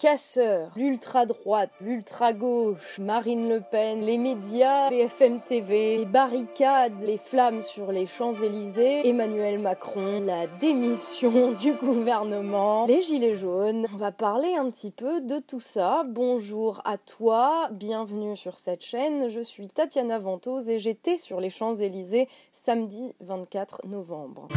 casseurs, l'ultra-droite, l'ultra-gauche, Marine Le Pen, les médias, BFM TV, les barricades, les flammes sur les Champs-Élysées, Emmanuel Macron, la démission du gouvernement, les gilets jaunes. On va parler un petit peu de tout ça. Bonjour à toi, bienvenue sur cette chaîne. Je suis Tatiana Ventose et j'étais sur les Champs-Élysées samedi 24 novembre.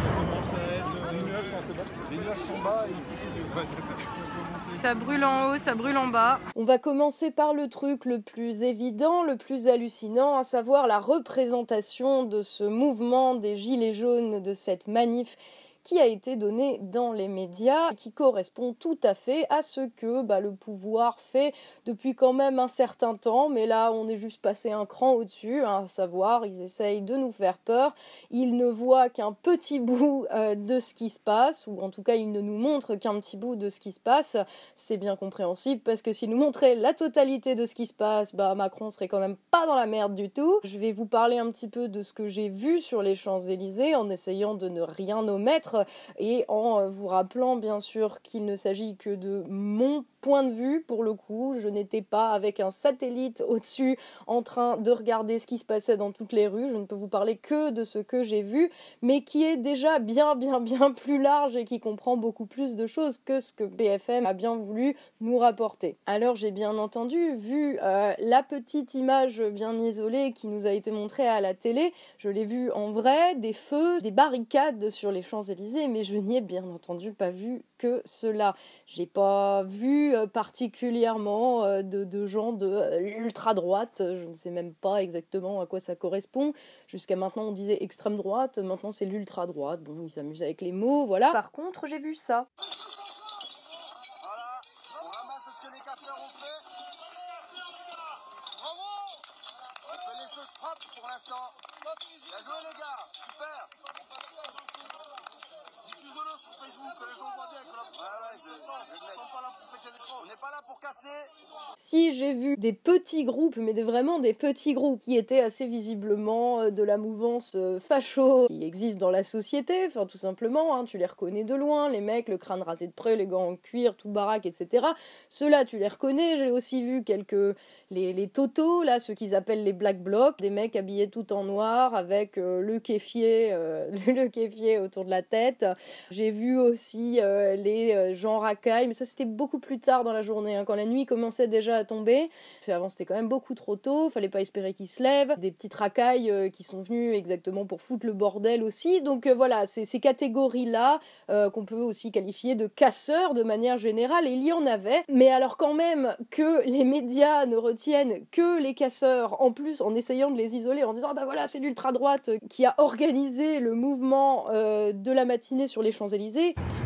Ça brûle en haut, ça brûle en bas. On va commencer par le truc le plus évident, le plus hallucinant, à savoir la représentation de ce mouvement des Gilets jaunes, de cette manif qui a été donné dans les médias, qui correspond tout à fait à ce que bah, le pouvoir fait depuis quand même un certain temps, mais là on est juste passé un cran au-dessus, hein, à savoir ils essayent de nous faire peur, ils ne voient qu'un petit bout euh, de ce qui se passe, ou en tout cas ils ne nous montrent qu'un petit bout de ce qui se passe, c'est bien compréhensible, parce que s'ils nous montraient la totalité de ce qui se passe, bah Macron serait quand même pas dans la merde du tout. Je vais vous parler un petit peu de ce que j'ai vu sur les Champs-Élysées en essayant de ne rien omettre et en euh, vous rappelant bien sûr qu'il ne s'agit que de mon point de vue pour le coup. Je n'étais pas avec un satellite au-dessus en train de regarder ce qui se passait dans toutes les rues. Je ne peux vous parler que de ce que j'ai vu, mais qui est déjà bien bien bien plus large et qui comprend beaucoup plus de choses que ce que BFM a bien voulu nous rapporter. Alors j'ai bien entendu vu euh, la petite image bien isolée qui nous a été montrée à la télé, je l'ai vu en vrai, des feux, des barricades sur les Champs-Élysées, mais je n'y ai bien entendu pas vu cela. J'ai pas vu euh, particulièrement euh, de, gens de euh, l'ultra droite, je ne sais même pas exactement à quoi ça correspond. Jusqu'à maintenant on disait extrême droite, maintenant c'est l'ultra droite. Bon, ils s'amusent avec les mots, voilà. Par contre, j'ai vu ça. Voilà, on ramasse ce que les casseurs ont fait. Bravo On fait les choses propres pour l'instant. Bien joué les gars, super sur Facebook, que les gens voient bien que la... ouais, ouais, je, je, pas là pour péter les On n'est pas là pour casser. Des petits groupes, mais des, vraiment des petits groupes qui étaient assez visiblement euh, de la mouvance euh, facho qui existe dans la société, enfin tout simplement, hein, tu les reconnais de loin, les mecs, le crâne rasé de près, les gants en cuir, tout baraque, etc. Ceux-là, tu les reconnais. J'ai aussi vu quelques les, les totos, là, ceux qu'ils appellent les black blocs, des mecs habillés tout en noir avec euh, le kéfier, le kéfier autour de la tête. J'ai vu aussi les gens racailles, mais ça c'était beaucoup plus tard dans la journée, hein, quand la nuit commençait déjà à tomber. Avant c'était quand même beaucoup trop tôt, fallait pas espérer qu'ils se lèvent. Des petites racailles euh, qui sont venues exactement pour foutre le bordel aussi. Donc voilà, c'est ces catégories-là qu'on peut aussi qualifier de casseurs de manière générale, il y en avait. Mais alors quand même que les médias ne retiennent que les casseurs, en plus en essayant de les isoler, en disant ah bah voilà c'est l'ultra-droite qui a organisé le mouvement de la matinée sur les champs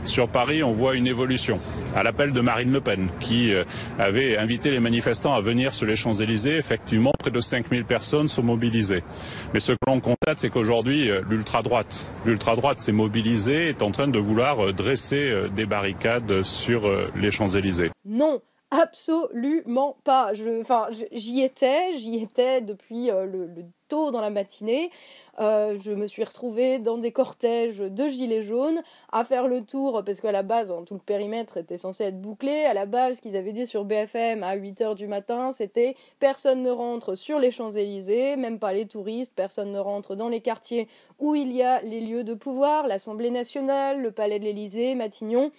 sur Paris, on voit une évolution. À l'appel de Marine Le Pen, qui euh, avait invité les manifestants à venir sur les Champs-Élysées, effectivement, près de 5000 personnes sont mobilisées. Mais ce que l'on constate, c'est qu'aujourd'hui, euh, l'ultra-droite, l'ultra-droite s'est mobilisée, est en train de vouloir euh, dresser des barricades sur les Champs-Élysées. Non, Absolument pas. Enfin, j'y étais, j'y étais depuis le, tôt dans la matinée. Euh, je me suis retrouvée dans des cortèges de gilets jaunes à faire le tour, parce qu'à la base, hein, tout le périmètre était censé être bouclé. À la base, ce qu'ils avaient dit sur BFM à 8h du matin, c'était personne ne rentre sur les Champs-Élysées, même pas les touristes, personne ne rentre dans les quartiers où il y a les lieux de pouvoir, l'Assemblée nationale, le Palais de l'Élysée, Matignon.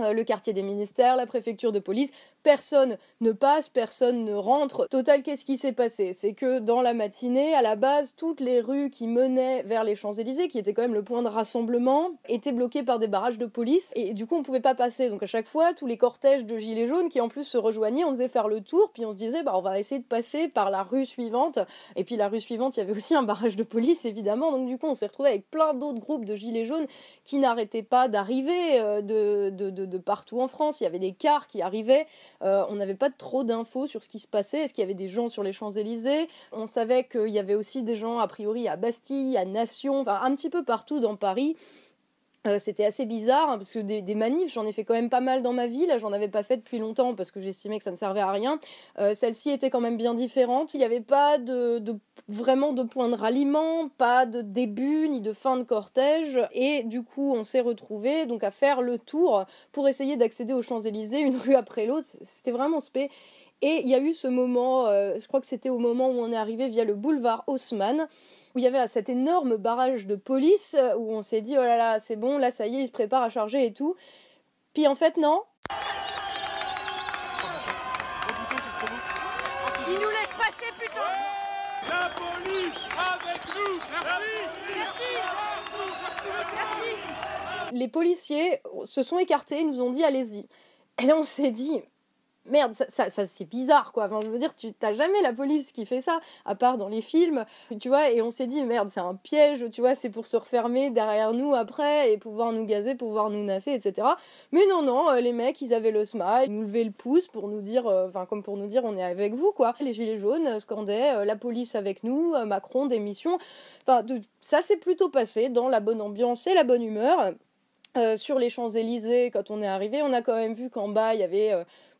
Euh, le quartier des ministères, la préfecture de police, personne ne passe, personne ne rentre. Total, qu'est-ce qui s'est passé? C'est que dans la matinée, à la base, toutes les rues qui menaient vers les Champs-Élysées, qui étaient quand même le point de rassemblement, étaient bloquées par des barrages de police et du coup on pouvait pas passer. Donc à chaque fois, tous les cortèges de gilets jaunes qui en plus se rejoignaient, on devait faire le tour, puis on se disait bah on va essayer de passer par la rue suivante. Et puis la rue suivante, il y avait aussi un barrage de police évidemment. Donc du coup, on s'est retrouvé avec plein d'autres groupes de gilets jaunes qui n'arrêtaient pas d'arriver euh, de, de, partout en France. Il y avait des cars qui arrivaient. Euh, on n'avait pas trop d'infos sur ce qui se passait. Est-ce qu'il y avait des gens sur les Champs-Élysées? On savait qu'il y avait aussi des gens, a priori, à Bastille, à Nation, enfin un petit peu partout dans Paris Euh, c'était assez bizarre hein, parce que des, manifs, j'en ai fait quand même pas mal dans ma vie. Là, j'en avais pas fait depuis longtemps parce que j'estimais que ça ne servait à rien. Euh, celle-ci était quand même bien différente. Il n'y avait pas vraiment de point de ralliement, pas de début ni de fin de cortège. Et du coup, on s'est retrouvés donc à faire le tour pour essayer d'accéder aux Champs Élysées, une rue après l'autre. C'était vraiment spé. Et il y a eu ce moment, euh, je crois que c'était au moment où on est arrivé via le boulevard Haussmann où il y avait cet énorme barrage de police euh, où on s'est dit oh là là c'est bon là ça y est il se prépare à charger et tout. Puis en fait non. Il nous laisse passer putain. La police avec nous. Merci. Merci. merci. Les policiers se sont écartés nous ont dit allez-y. Et là on s'est dit merde, ça, ça, c'est bizarre quoi. Enfin, je veux dire, tu t'as jamais la police qui fait ça, à part dans les films, tu vois. Et on s'est dit merde, c'est un piège, tu vois, c'est pour se refermer derrière nous après et pouvoir nous gazer, pouvoir nous nasser, etc. Mais non, non, euh, les mecs, ils avaient le smile, ils nous levaient le pouce pour nous dire, euh, enfin comme pour nous dire, on est avec vous quoi. Les gilets jaunes euh, scandaient la police avec nous, Macron démission. Enfin, ça s'est plutôt passé dans la bonne ambiance et la bonne humeur. sur les Champs-Élysées, quand on est arrivé, on a quand même vu qu'en bas, il y avait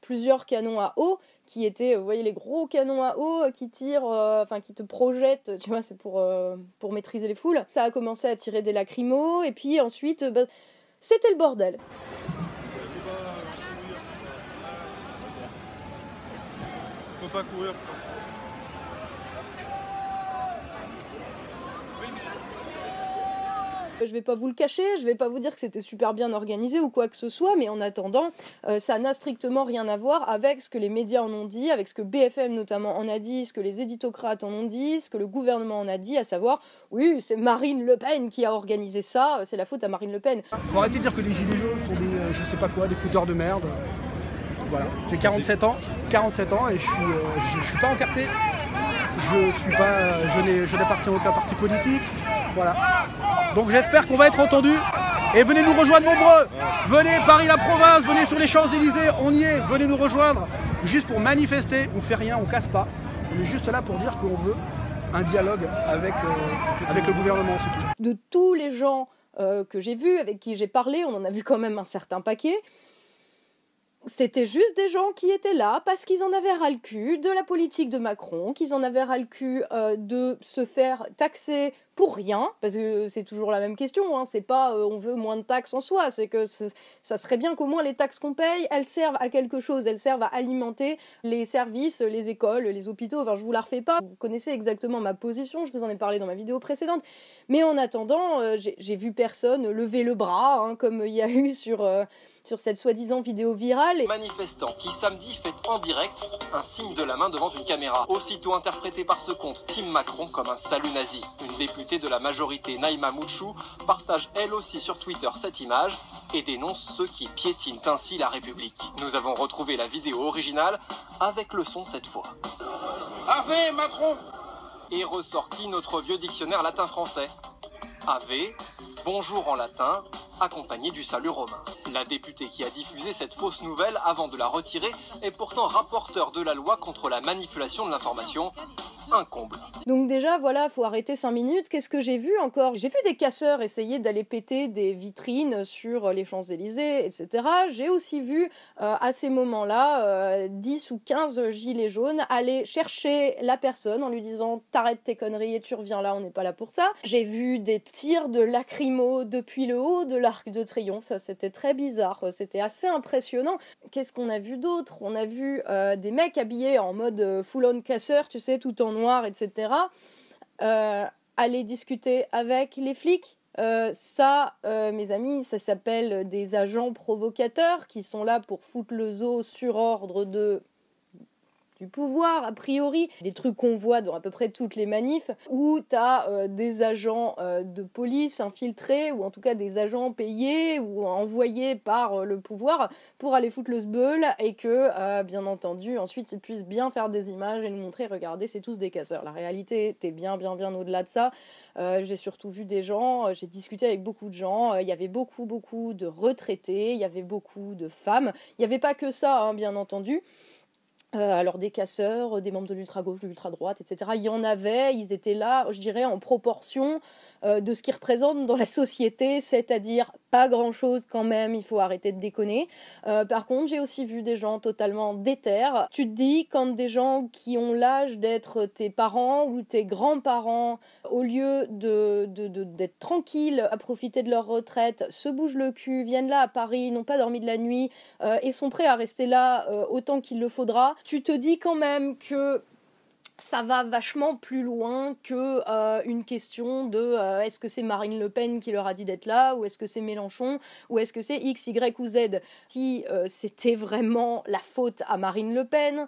plusieurs canons à eau qui étaient, vous voyez, les gros canons à eau qui tirent, euh, enfin qui te projettent, tu vois, c'est pour, euh, maîtriser les foules. Ça a commencé à tirer des lacrymos, et puis ensuite, bah, c'était le bordel. Je vais pas vous le cacher, je vais pas vous dire que c'était super bien organisé ou quoi que ce soit, mais en attendant, euh, ça n'a strictement rien à voir avec ce que les médias en ont dit, avec ce que BFM notamment en a dit, ce que les éditocrates en ont dit, ce que le gouvernement en a dit, à savoir, oui, c'est Marine Le Pen qui a organisé ça, c'est la faute à Marine Le Pen. Faut arrêter de dire que les gilets jaunes sont des, euh, je sais pas quoi, des fouteurs de merde. Voilà, j'ai 47 ans, 47 ans et je suis, euh, je, suis pas encarté. Je suis pas, je n'appartiens à aucun parti politique. Voilà. Donc j'espère qu'on va être entendu. Et venez nous rejoindre nombreux. Venez Paris la province, venez sur les Champs-Élysées, on y est, venez nous rejoindre. Juste pour manifester, on fait rien, on casse pas. On est juste là pour dire qu'on veut un dialogue avec, euh, avec le gouvernement, De tous les gens euh, que j'ai vus, avec qui j'ai parlé, on en a vu quand même un certain paquet c'était juste des gens qui étaient là parce qu'ils en avaient ras le cul de la politique de Macron, qu'ils en avaient ras le cul euh, de se faire taxer pour rien, parce que c'est toujours la même question, hein, c'est pas euh, on veut moins de taxes en soi, c'est que ça serait bien qu'au moins les taxes qu'on paye, elles servent à quelque chose, elles servent à alimenter les services, les écoles, les hôpitaux, enfin je vous la refais pas, vous connaissez exactement ma position, je vous en ai parlé dans ma vidéo précédente, mais en attendant, euh, j'ai vu personne lever le bras, hein, comme il y a eu sur sur cette soi-disant vidéo virale. Manifestant qui samedi fait en direct un signe de la main devant une caméra, aussitôt interprété par ce compte Tim Macron comme un salut nazi. Une députée de la majorité, Naïma Mouchou, partage elle aussi sur Twitter cette image et dénonce ceux qui piétinent ainsi la République. Nous avons retrouvé la vidéo originale avec le son cette fois. Ave Macron Et ressorti notre vieux dictionnaire latin-français. Ave, bonjour en latin, accompagné du salut romain. La députée qui a diffusé cette fausse nouvelle avant de la retirer est pourtant rapporteur de la loi contre la manipulation de l'information. Donc déjà, voilà, faut arrêter 5 minutes. Qu'est-ce que j'ai vu encore? J'ai vu des casseurs essayer d'aller péter des vitrines sur les Champs-Élysées, etc. J'ai aussi vu euh, à ces moments-là 10 euh, ou 15 gilets jaunes aller chercher la personne en lui disant t'arrêtes tes conneries et tu reviens là, on n'est pas là pour ça. J'ai vu des tirs de lacrymo depuis le haut de l'arc de triomphe. C'était très bizarre, c'était assez impressionnant. Qu'est-ce qu'on a vu d'autre? On a vu euh, des mecs habillés en mode full-on casseur, tu sais, tout en noir, etc. Euh, aller discuter avec les flics. ça, mes amis, ça s'appelle des agents provocateurs qui sont là pour foutre le zoo sur ordre de pouvoir, a priori, des trucs qu'on voit dans à peu près toutes les manifs, où tu as euh, des agents euh, de police infiltrés, ou en tout cas des agents payés ou envoyés par euh, le pouvoir pour aller foutre le sbeul, et que, bien entendu, ensuite ils puissent bien faire des images et nous montrer, regardez, c'est tous des casseurs. La réalité était bien, bien, bien au-delà de ça. j'ai surtout vu des gens, j'ai discuté avec beaucoup de gens, il y avait beaucoup, beaucoup de retraités, il y avait beaucoup de femmes, il n'y avait pas que ça, hein, bien entendu. Euh, alors des casseurs, des membres de l'ultra-gauche, de l'ultra-droite, etc. Il y en avait, ils étaient là, je dirais, en proportion euh, de ce qu'ils représentent dans la société, c'est-à-dire pas grand-chose quand même, il faut arrêter de déconner. Euh, par contre, j'ai aussi vu des gens totalement déter. Tu te dis, quand des gens qui ont l'âge d'être tes parents ou tes grands-parents, au lieu de, d'être tranquilles à profiter de leur retraite, se bougent le cul, viennent là à Paris, n'ont pas dormi de la nuit euh, et sont prêts à rester là autant qu'il le faudra, tu te dis quand même que ça va vachement plus loin que euh, une question de euh, est-ce que c'est Marine Le Pen qui leur a dit d'être là ou est-ce que c'est Mélenchon ou est-ce que c'est X, Y ou Z. Si euh, c'était vraiment la faute à Marine Le Pen,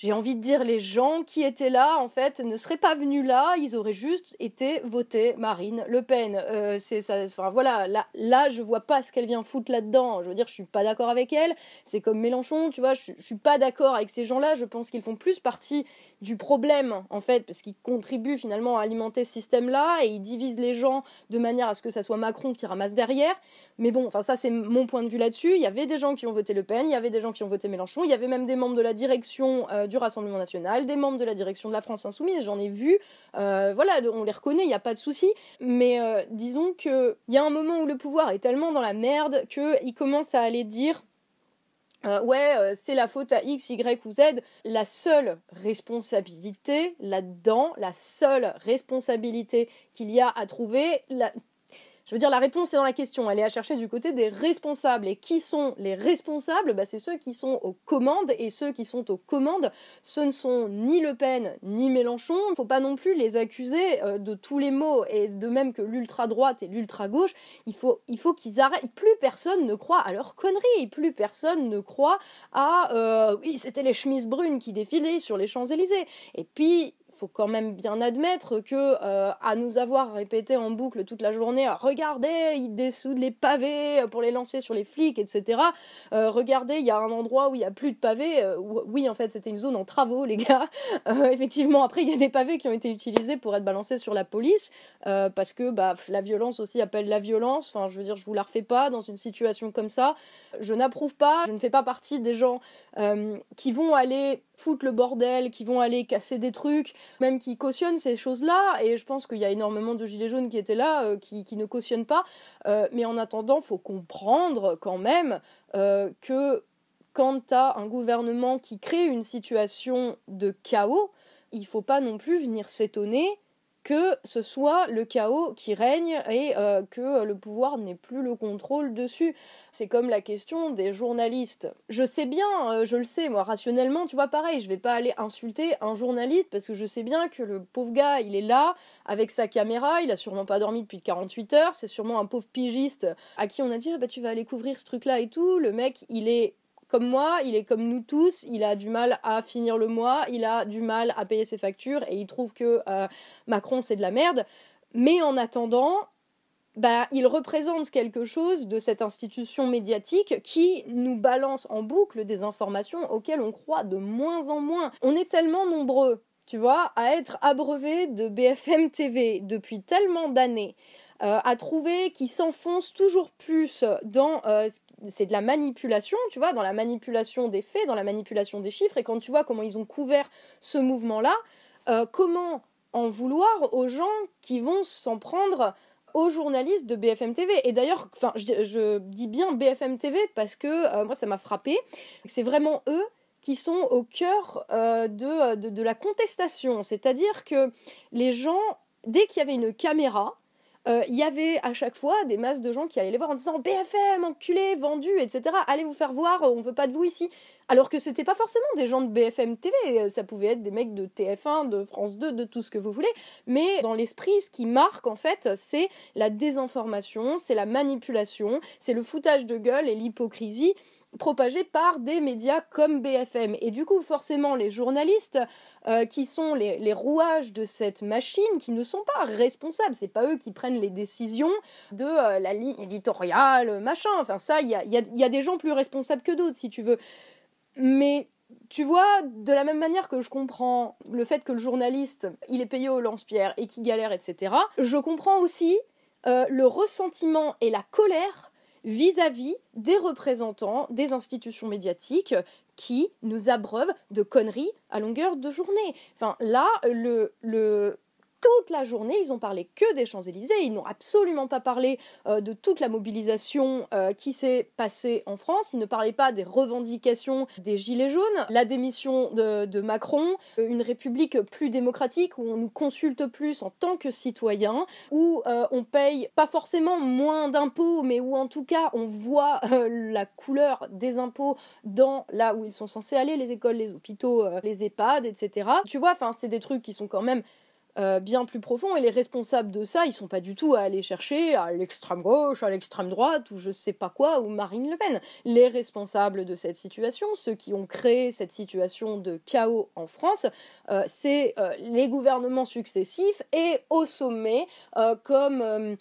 j'ai envie de dire, les gens qui étaient là, en fait, ne seraient pas venus là, ils auraient juste été votés Marine Le Pen. Euh, c'est ça, enfin voilà, là, là, je vois pas ce qu'elle vient foutre là-dedans. Je veux dire, je suis pas d'accord avec elle. C'est comme Mélenchon, tu vois, je, je suis pas d'accord avec ces gens-là. Je pense qu'ils font plus partie du problème, en fait, parce qu'ils contribuent finalement à alimenter ce système-là et ils divisent les gens de manière à ce que ça soit Macron qui ramasse derrière. Mais bon, enfin ça c'est mon point de vue là-dessus. Il y avait des gens qui ont voté Le Pen, il y avait des gens qui ont voté Mélenchon, il y avait même des membres de la direction euh, du Rassemblement national, des membres de la direction de la France insoumise. J'en ai vu. Euh, voilà, on les reconnaît, il n'y a pas de souci. Mais euh, disons qu'il y a un moment où le pouvoir est tellement dans la merde qu'il commence à aller dire ouais, c'est la faute à X, Y ou Z. La seule responsabilité là-dedans, la seule responsabilité qu'il y a à trouver, je veux dire, la réponse est dans la question. Elle est à chercher du côté des responsables. Et qui sont les responsables? Bah, C'est ceux qui sont aux commandes. Et ceux qui sont aux commandes, ce ne sont ni Le Pen ni Mélenchon. Il ne faut pas non plus les accuser euh, de tous les maux. Et de même que l'ultra-droite et l'ultra-gauche, il faut, il faut qu'ils arrêtent. Plus personne ne croit à leurs conneries. Plus personne ne croit à... Euh, oui, c'était les chemises brunes qui défilaient sur les Champs-Élysées. Et puis, faut quand même bien admettre que euh, à nous avoir répété en boucle toute la journée regardez ils dessoudent les pavés pour les lancer sur les flics etc euh, regardez il y a un endroit où il y a plus de pavés euh, oui en fait c'était une zone en travaux les gars. Effectivement après il y a des pavés qui ont été utilisés pour être balancés sur la police parce que bah la violence aussi appelle la violence. Enfin je veux dire je vous la refais pas dans une situation comme ça. Je n'approuve pas je ne fais pas partie des gens qui vont aller foutre le bordel, qui vont aller casser des trucs, même qui cautionnent ces choses-là. Et je pense qu'il y a énormément de gilets jaunes qui étaient là, euh, qui, ne cautionnent pas. Euh, mais en attendant, faut comprendre quand même euh, que quand tu as un gouvernement qui crée une situation de chaos, il faut pas non plus venir s'étonner que ce soit le chaos qui règne et euh, que le pouvoir n'ait plus le contrôle dessus. C'est comme la question des journalistes. Je sais bien, euh, je le sais, moi, rationnellement, tu vois, pareil, je vais pas aller insulter un journaliste parce que je sais bien que le pauvre gars, il est là avec sa caméra, il a sûrement pas dormi depuis 48 heures, c'est sûrement un pauvre pigiste à qui on a dit, ah, bah, tu vas aller couvrir ce truc-là et tout. Le mec, il est comme moi, il est comme nous tous, il a du mal à finir le mois, il a du mal à payer ses factures et il trouve que euh, Macron c'est de la merde. Mais en attendant, bah, il représente quelque chose de cette institution médiatique qui nous balance en boucle des informations auxquelles on croit de moins en moins. On est tellement nombreux, tu vois, à être abreuvés de BFM TV depuis tellement d'années, à trouver qui s'enfonce toujours plus dans euh, c'est de la manipulation, tu vois, dans la manipulation des faits, dans la manipulation des chiffres. Et quand tu vois comment ils ont couvert ce mouvement-là, euh, comment en vouloir aux gens qui vont s'en prendre aux journalistes de BFM TV. Et d'ailleurs, enfin, je, dis bien BFM TV parce que euh, moi, ça m'a frappé. C'est vraiment eux qui sont au cœur euh, de, de, la contestation. C'est-à-dire que les gens, dès qu'il y avait une caméra, euh, il y avait à chaque fois des masses de gens qui allaient les voir en disant BFM, enculé, vendu, etc. Allez vous faire voir, on veut pas de vous ici. Alors que c'était pas forcément des gens de BFM TV, euh, ça pouvait être des mecs de TF1, de France 2, de tout ce que vous voulez. Mais dans l'esprit, ce qui marque en fait, c'est la désinformation, c'est la manipulation, c'est le foutage de gueule et l'hypocrisie propagé par des médias comme BFM. Et du coup, forcément, les journalistes euh, qui sont les, rouages de cette machine, qui ne sont pas responsables, c'est pas eux qui prennent les décisions de euh, la ligne éditoriale, machin. Enfin, ça, il y a, y a des gens plus responsables que d'autres, si tu veux. Mais tu vois, de la même manière que je comprends le fait que le journaliste, il est payé au lance-pierre et qu'il galère, etc., je comprends aussi euh, le ressentiment et la colère vis-à-vis des représentants des institutions médiatiques qui nous abreuvent de conneries à longueur de journée. Enfin, là, le, toute la journée, ils ont parlé que des Champs-Élysées, ils n'ont absolument pas parlé euh, de toute la mobilisation euh, qui s'est passée en France, ils ne parlaient pas des revendications des Gilets jaunes, la démission de, Macron, euh, une république plus démocratique où on nous consulte plus en tant que citoyens, où on paye pas forcément moins d'impôts, mais où en tout cas on voit la couleur des impôts dans là où ils sont censés aller, les écoles, les hôpitaux, les EHPAD, etc. Tu vois, enfin c'est des trucs qui sont quand même euh, bien plus profond et les responsables de ça ils sont pas du tout à aller chercher à l'extrême gauche à l'extrême droite ou je sais pas quoi ou Marine Le Pen. Les responsables de cette situation ceux qui ont créé cette situation de chaos en France euh, c'est euh, les gouvernements successifs et au sommet comme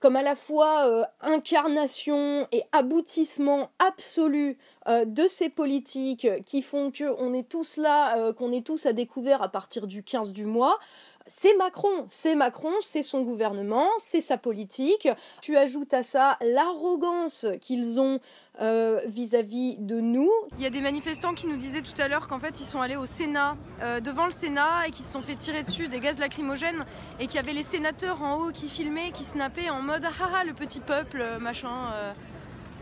comme à la fois incarnation et aboutissement absolu de ces politiques qui font que on est tous là, qu'on est tous à découvert à partir du 15 du mois c'est Macron, c'est Macron, c'est son gouvernement, c'est sa politique. Tu ajoutes à ça l'arrogance qu'ils ont euh, vis-à-vis de nous. Il y a des manifestants qui nous disaient tout à l'heure qu'en fait ils sont allés au Sénat, euh, devant le Sénat, et qui se sont fait tirer dessus des gaz lacrymogènes, et qu'il y avait les sénateurs en haut qui filmaient, qui snappaient en mode ah ah le petit peuple, machin. Euh,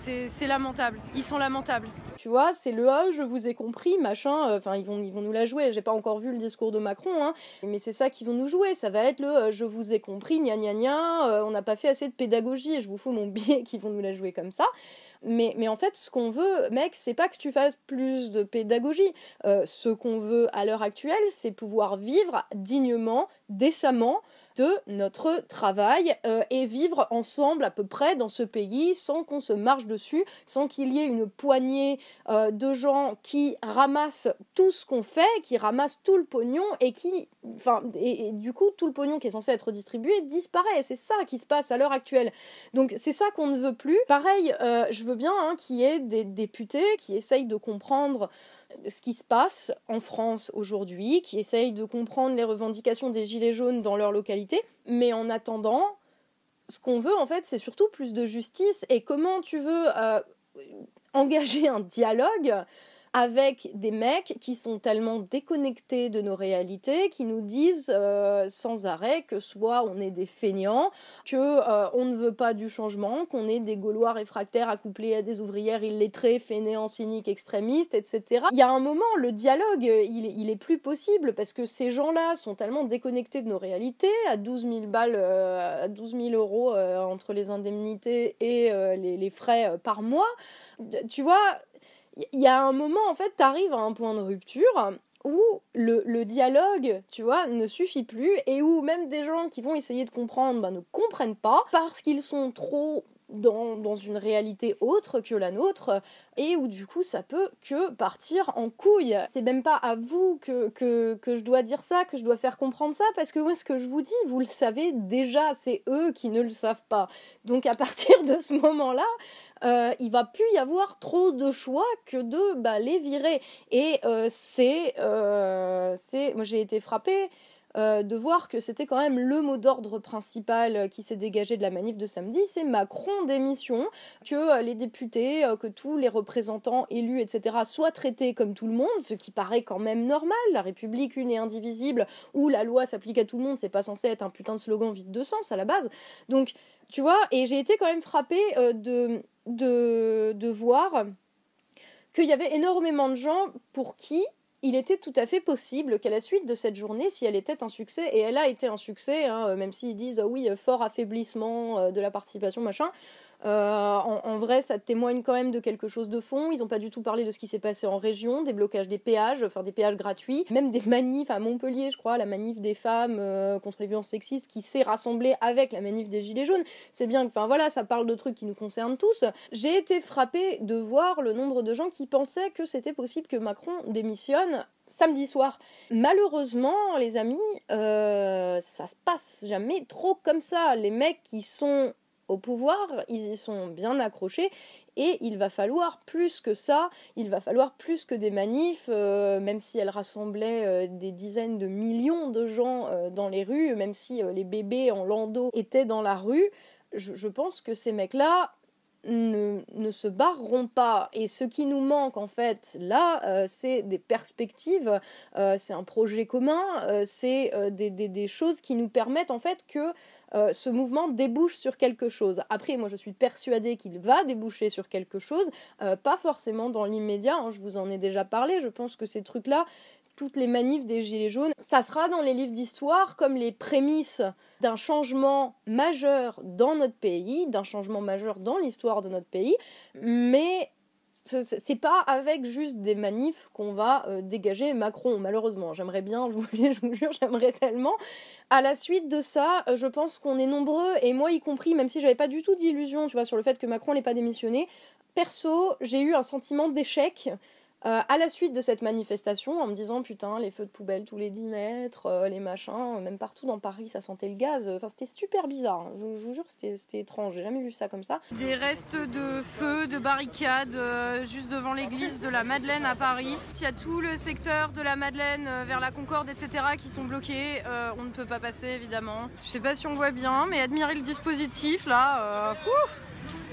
c'est lamentable, ils sont lamentables. Tu vois, c'est le ah, je vous ai compris, machin. Euh, enfin, ils vont, ils vont nous la jouer. J'ai pas encore vu le discours de Macron, hein, mais c'est ça qu'ils vont nous jouer. Ça va être le euh, je vous ai compris, gna gna gna. Euh, on n'a pas fait assez de pédagogie et je vous fous mon billet qui vont nous la jouer comme ça. Mais, mais en fait, ce qu'on veut, mec, c'est pas que tu fasses plus de pédagogie. ce qu'on veut à l'heure actuelle, c'est pouvoir vivre dignement, décemment, de notre travail euh, et vivre ensemble à peu près dans ce pays sans qu'on se marche dessus, sans qu'il y ait une poignée euh, de gens qui ramassent tout ce qu'on fait, qui ramassent tout le pognon et qui, enfin, et, du coup, tout le pognon qui est censé être distribué disparaît. C'est ça qui se passe à l'heure actuelle. Donc c'est ça qu'on ne veut plus. Pareil, euh, je veux bien hein, qu'il y ait des députés qui essayent de comprendre ce qui se passe en France aujourd'hui, qui essayent de comprendre les revendications des Gilets jaunes dans leur localité. Mais en attendant, ce qu'on veut en fait, c'est surtout plus de justice et comment tu veux euh, engager un dialogue avec des mecs qui sont tellement déconnectés de nos réalités, qui nous disent euh, sans arrêt que soit on est des feignants, que euh, on ne veut pas du changement, qu'on est des Gaulois réfractaires accouplés à des ouvrières illettrées, fainéants, cyniques, extrémistes, etc. Il y a un moment, le dialogue, il, est plus possible parce que ces gens-là sont tellement déconnectés de nos réalités, à 12 000 balles, euh, à 12 000 euros entre les indemnités et les, les, frais par mois. Tu vois, il y a un moment, en fait, tu arrives à un point de rupture où le, dialogue, tu vois, ne suffit plus et où même des gens qui vont essayer de comprendre bah, ne comprennent pas parce qu'ils sont trop dans, dans, une réalité autre que la nôtre et où du coup ça peut que partir en couille. C'est même pas à vous que, que, que, je dois dire ça, que je dois faire comprendre ça, parce que moi ce que je vous dis, vous le savez déjà, c'est eux qui ne le savent pas. Donc à partir de ce moment-là, euh, il va plus y avoir trop de choix que de bah, les virer. Et euh, c'est, euh, c'est, moi j'ai été frappée euh, de voir que c'était quand même le mot d'ordre principal qui s'est dégagé de la manif de samedi, c'est Macron démission, que les députés, que tous les représentants élus, etc., soient traités comme tout le monde, ce qui paraît quand même normal. La République une et indivisible, où la loi s'applique à tout le monde, c'est pas censé être un putain de slogan vide de sens à la base. Donc, tu vois, et j'ai été quand même frappée de de, de voir qu'il y avait énormément de gens pour qui il était tout à fait possible qu'à la suite de cette journée, si elle était un succès, et elle a été un succès, hein, même s'ils disent oui, fort affaiblissement euh, de la participation, machin, euh, en, vrai, ça témoigne quand même de quelque chose de fond. Ils n'ont pas du tout parlé de ce qui s'est passé en région, des blocages des péages, enfin des péages gratuits, même des manifs à Montpellier, je crois, la manif des femmes euh, contre les violences sexistes qui s'est rassemblée avec la manif des Gilets jaunes. C'est bien que, enfin voilà, ça parle de trucs qui nous concernent tous. J'ai été frappée de voir le nombre de gens qui pensaient que c'était possible que Macron démissionne samedi soir. Malheureusement, les amis, euh, ça se passe jamais trop comme ça. Les mecs qui sont au pouvoir, ils y sont bien accrochés et il va falloir plus que ça, il va falloir plus que des manifs, euh, même si elles rassemblaient euh, des dizaines de millions de gens euh, dans les rues, même si les bébés en landau étaient dans la rue. Je, pense que ces mecs-là, ne, ne, se barreront pas. Et ce qui nous manque en fait là, c'est des perspectives, c'est un projet commun, c'est des, des, choses qui nous permettent en fait que ce mouvement débouche sur quelque chose. Après, moi je suis persuadée qu'il va déboucher sur quelque chose, pas forcément dans l'immédiat, hein, je vous en ai déjà parlé, je pense que ces trucs-là, toutes les manifs des Gilets jaunes, ça sera dans les livres d'histoire comme les prémices d'un changement majeur dans notre pays, d'un changement majeur dans l'histoire de notre pays, mais c'est pas avec juste des manifs qu'on va euh, dégager Macron, malheureusement. J'aimerais bien, je vous, je vous jure, j'aimerais tellement. À la suite de ça, euh, je pense qu'on est nombreux, et moi y compris, même si j'avais pas du tout d'illusion, tu vois, sur le fait que Macron n'ait pas démissionné. Perso, j'ai eu un sentiment d'échec euh, à la suite de cette manifestation, en me disant putain, les feux de poubelle tous les 10 mètres, euh, les machins, même partout dans Paris, ça sentait le gaz. Enfin, c'était super bizarre. Hein. Je, vous jure, c'était étrange. J'ai jamais vu ça comme ça. Des restes de feux, de barricades, euh, juste devant l'église de la Madeleine à Paris. Il y a tout le secteur de la Madeleine vers la Concorde, etc., qui sont bloqués. on ne peut pas passer, évidemment. Je sais pas si on voit bien, mais admirez le dispositif là. Ouf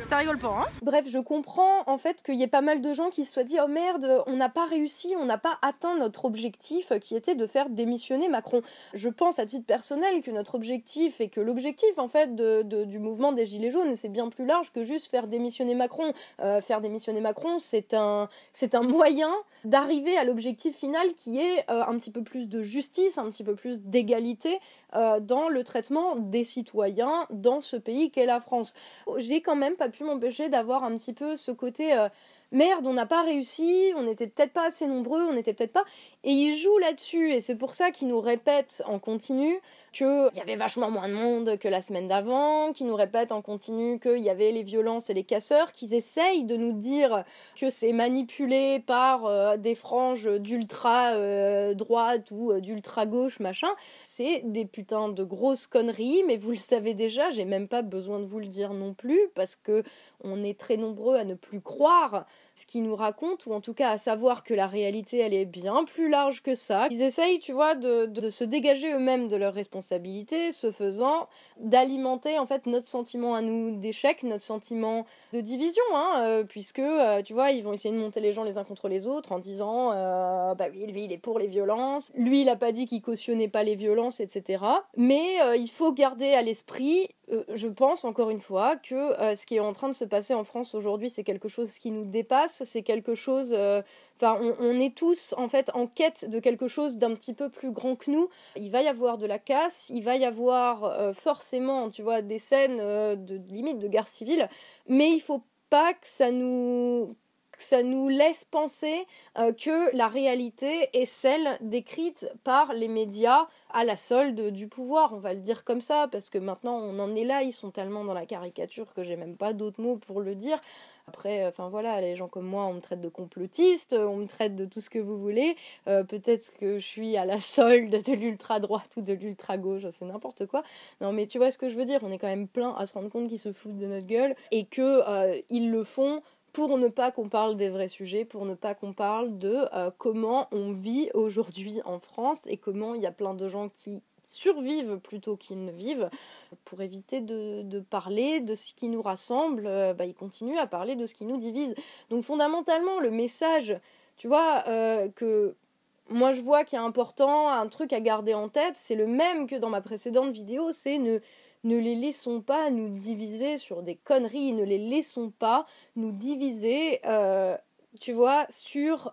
ça rigole pas, hein Bref, je comprends en fait qu'il y ait pas mal de gens qui se soient dit oh merde, on n'a pas réussi, on n'a pas atteint notre objectif qui était de faire démissionner Macron. Je pense à titre personnel que notre objectif et que l'objectif en fait du mouvement des Gilets jaunes, c'est bien plus large que juste faire démissionner Macron. Euh, faire démissionner Macron, c'est un, c'est un moyen d'arriver à l'objectif final qui est euh, un petit peu plus de justice, un petit peu plus d'égalité euh, dans le traitement des citoyens dans ce pays qu'est la France. J'ai quand même pas pu m'empêcher d'avoir un petit peu ce côté euh, merde, on n'a pas réussi, on n'était peut-être pas assez nombreux, on n'était peut-être pas. Et il joue là-dessus, et c'est pour ça qu'il nous répète en continu qu'il y avait vachement moins de monde que la semaine d'avant, qui nous répètent en continu qu'il y avait les violences et les casseurs, qu'ils essayent de nous dire que c'est manipulé par euh, des franges d'ultra euh, ou euh, d'ultra gauche, machin. C'est des putains de grosses conneries, mais vous le savez déjà, j'ai même pas besoin de vous le dire non plus, parce que on est très nombreux à ne plus croire ce qu'ils nous racontent, ou en tout cas à savoir que la réalité, elle est bien plus large que ça. Ils essayent, tu vois, de, se dégager eux-mêmes de leurs responsabilités, ce faisant, d'alimenter en fait notre sentiment à nous d'échec, notre sentiment de division, hein, euh, puisque, euh, tu vois, ils vont essayer de monter les gens les uns contre les autres en disant, euh, bah oui, lui, il est pour les violences, lui, il a pas dit qu'il cautionnait pas les violences, etc. Mais il faut garder à l'esprit je pense encore une fois que ce qui est en train de se passer en France aujourd'hui, c'est quelque chose qui nous dépasse c'est quelque chose. Euh, enfin, on, est tous en fait en quête de quelque chose d'un petit peu plus grand que nous. Il va y avoir de la casse, il va y avoir euh, forcément, tu vois, des scènes euh, de limite de guerre civile, mais il faut pas que ça nous ça nous laisse penser que la réalité est celle décrite par les médias à la solde du pouvoir, on va le dire comme ça, parce que maintenant on en est là, ils sont tellement dans la caricature que j'ai même pas d'autres mots pour le dire. Après, euh, enfin voilà, les gens comme moi, on me traite de complotiste, on me traite de tout ce que vous voulez. Euh, peut-être que je suis à la solde de l'ultra droite ou de l'ultra gauche, c'est n'importe quoi. Non, mais tu vois ce que je veux dire On est quand même plein à se rendre compte qu'ils se foutent de notre gueule et que euh, ils le font pour ne pas qu'on parle des vrais sujets, pour ne pas qu'on parle de comment on vit aujourd'hui en France et comment il y a plein de gens qui survivent plutôt qu'ils ne vivent. Pour éviter de, parler de ce qui nous rassemble, euh, bah, ils continuent à parler de ce qui nous divise. Donc fondamentalement, le message, tu vois, euh, que moi je vois qui est important, un truc à garder en tête, c'est le même que dans ma précédente vidéo, c'est ne, ne les laissons pas nous diviser sur des conneries, ne les laissons pas nous diviser, euh, tu vois, sur,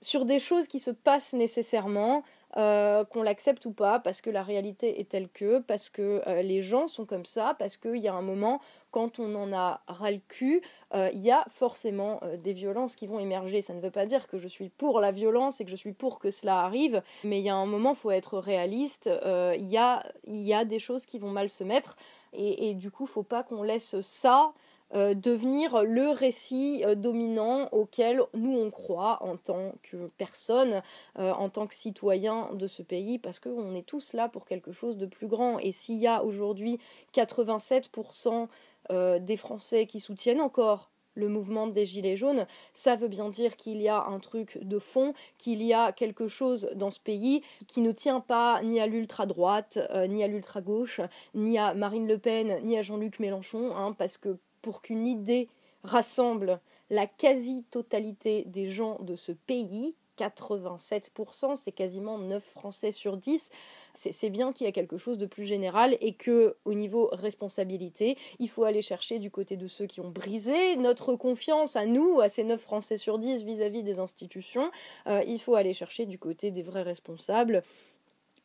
sur des choses qui se passent nécessairement. Euh, qu'on l'accepte ou pas, parce que la réalité est telle que, parce que euh, les gens sont comme ça, parce qu'il y a un moment, quand on en a ras le cul, euh, il y a forcément des violences qui vont émerger. Ça ne veut pas dire que je suis pour la violence et que je suis pour que cela arrive, mais il y a un moment, faut être réaliste, il y a, y, a, des choses qui vont mal se mettre, et, et du coup, faut pas qu'on laisse ça euh, devenir le récit euh, dominant auquel nous on croit en tant que personne, euh, en tant que citoyen de ce pays, parce qu'on est tous là pour quelque chose de plus grand. Et s'il y a aujourd'hui 87% des Français qui soutiennent encore le mouvement des Gilets jaunes, ça veut bien dire qu'il y a un truc de fond, qu'il y a quelque chose dans ce pays qui ne tient pas ni à l'ultra-droite, ni à l'ultra-gauche, ni à Marine Le Pen, ni à Jean-Luc Mélenchon, hein, parce que pour qu'une idée rassemble la quasi-totalité des gens de ce pays, 87%, c'est quasiment 9 Français sur 10. C'est bien qu'il y a quelque chose de plus général et que au niveau responsabilité, il faut aller chercher du côté de ceux qui ont brisé notre confiance à nous, à ces 9 Français sur 10 vis-à-vis des institutions. Euh, il faut aller chercher du côté des vrais responsables.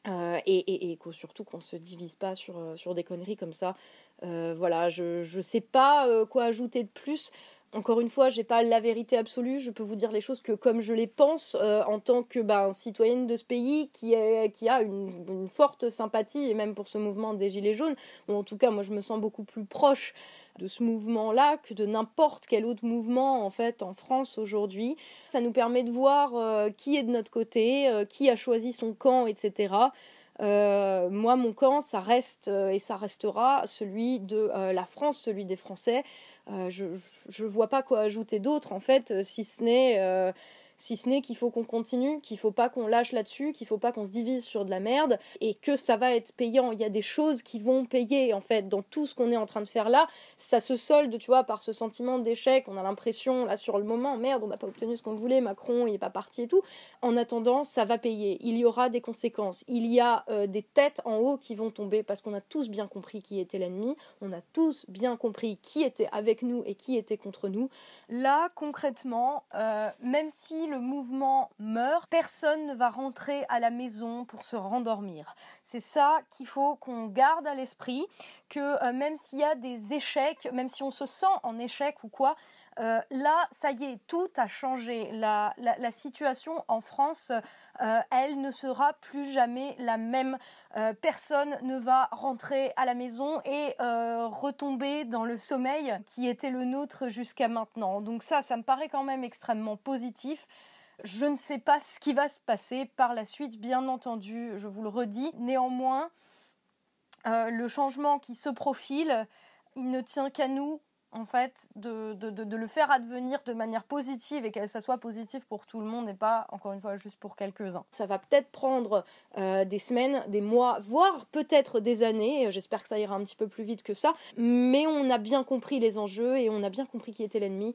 Euh, et, surtout qu'on ne se divise pas euh, sur des conneries comme ça. voilà, je ne sais pas quoi ajouter de plus. Encore une fois, j'ai pas la vérité absolue. Je peux vous dire les choses que comme je les pense euh, en tant que ben, citoyenne de ce pays qui, qui a une, forte sympathie et même pour ce mouvement des Gilets jaunes. Ou en tout cas, moi, je me sens beaucoup plus proche de ce mouvement-là que de n'importe quel autre mouvement en fait en France aujourd'hui. Ça nous permet de voir euh, qui est de notre côté, euh, qui a choisi son camp, etc. moi, mon camp, ça reste et ça restera celui de la France, celui des Français. Euh, je ne vois pas quoi ajouter d'autre en fait, euh, si ce n'est euh, si ce n'est qu'il faut qu'on continue, qu'il faut pas qu'on lâche là-dessus, qu'il faut pas qu'on se divise sur de la merde et que ça va être payant. Il y a des choses qui vont payer en fait dans tout ce qu'on est en train de faire là. Ça se solde, tu vois, par ce sentiment d'échec. On a l'impression là sur le moment, merde, on n'a pas obtenu ce qu'on voulait, Macron il est pas parti et tout. En attendant, ça va payer. Il y aura des conséquences. Il y a euh, des têtes en haut qui vont tomber parce qu'on a tous bien compris qui était l'ennemi. On a tous bien compris qui était avec nous et qui était contre nous. Là, concrètement, euh, même si le mouvement meurt, personne ne va rentrer à la maison pour se rendormir. C'est ça qu'il faut qu'on garde à l'esprit, que euh, même s'il y a des échecs, même si on se sent en échec ou quoi, euh, là, ça y est, tout a changé. La, situation en France, euh, elle ne sera plus jamais la même. Euh, personne ne va rentrer à la maison et retomber dans le sommeil qui était le nôtre jusqu'à maintenant. Donc ça, ça me paraît quand même extrêmement positif. Je ne sais pas ce qui va se passer par la suite, bien entendu, je vous le redis. Néanmoins, le changement qui se profile, il ne tient qu'à nous en fait, de, de, le faire advenir de manière positive et que ça soit positif pour tout le monde et pas, encore une fois, juste pour quelques-uns. Ça va peut-être prendre euh, des semaines, des mois, voire peut-être des années. J'espère que ça ira un petit peu plus vite que ça. Mais on a bien compris les enjeux et on a bien compris qui était l'ennemi.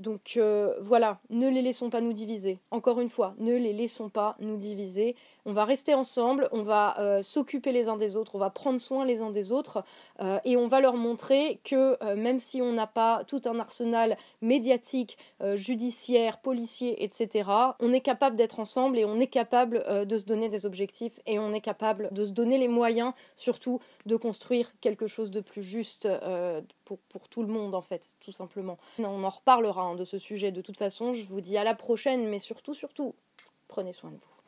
Donc euh, voilà, ne les laissons pas nous diviser. Encore une fois, ne les laissons pas nous diviser. On va rester ensemble, on va euh, s'occuper les uns des autres, on va prendre soin les uns des autres euh, et on va leur montrer que même si on n'a pas tout un arsenal médiatique, judiciaire, policier, etc., on est capable d'être ensemble et on est capable de se donner des objectifs et on est capable de se donner les moyens surtout de construire quelque chose de plus juste pour, tout le monde en fait, tout simplement. On en reparlera de ce sujet de toute façon. Je vous dis à la prochaine, mais surtout, surtout, prenez soin de vous.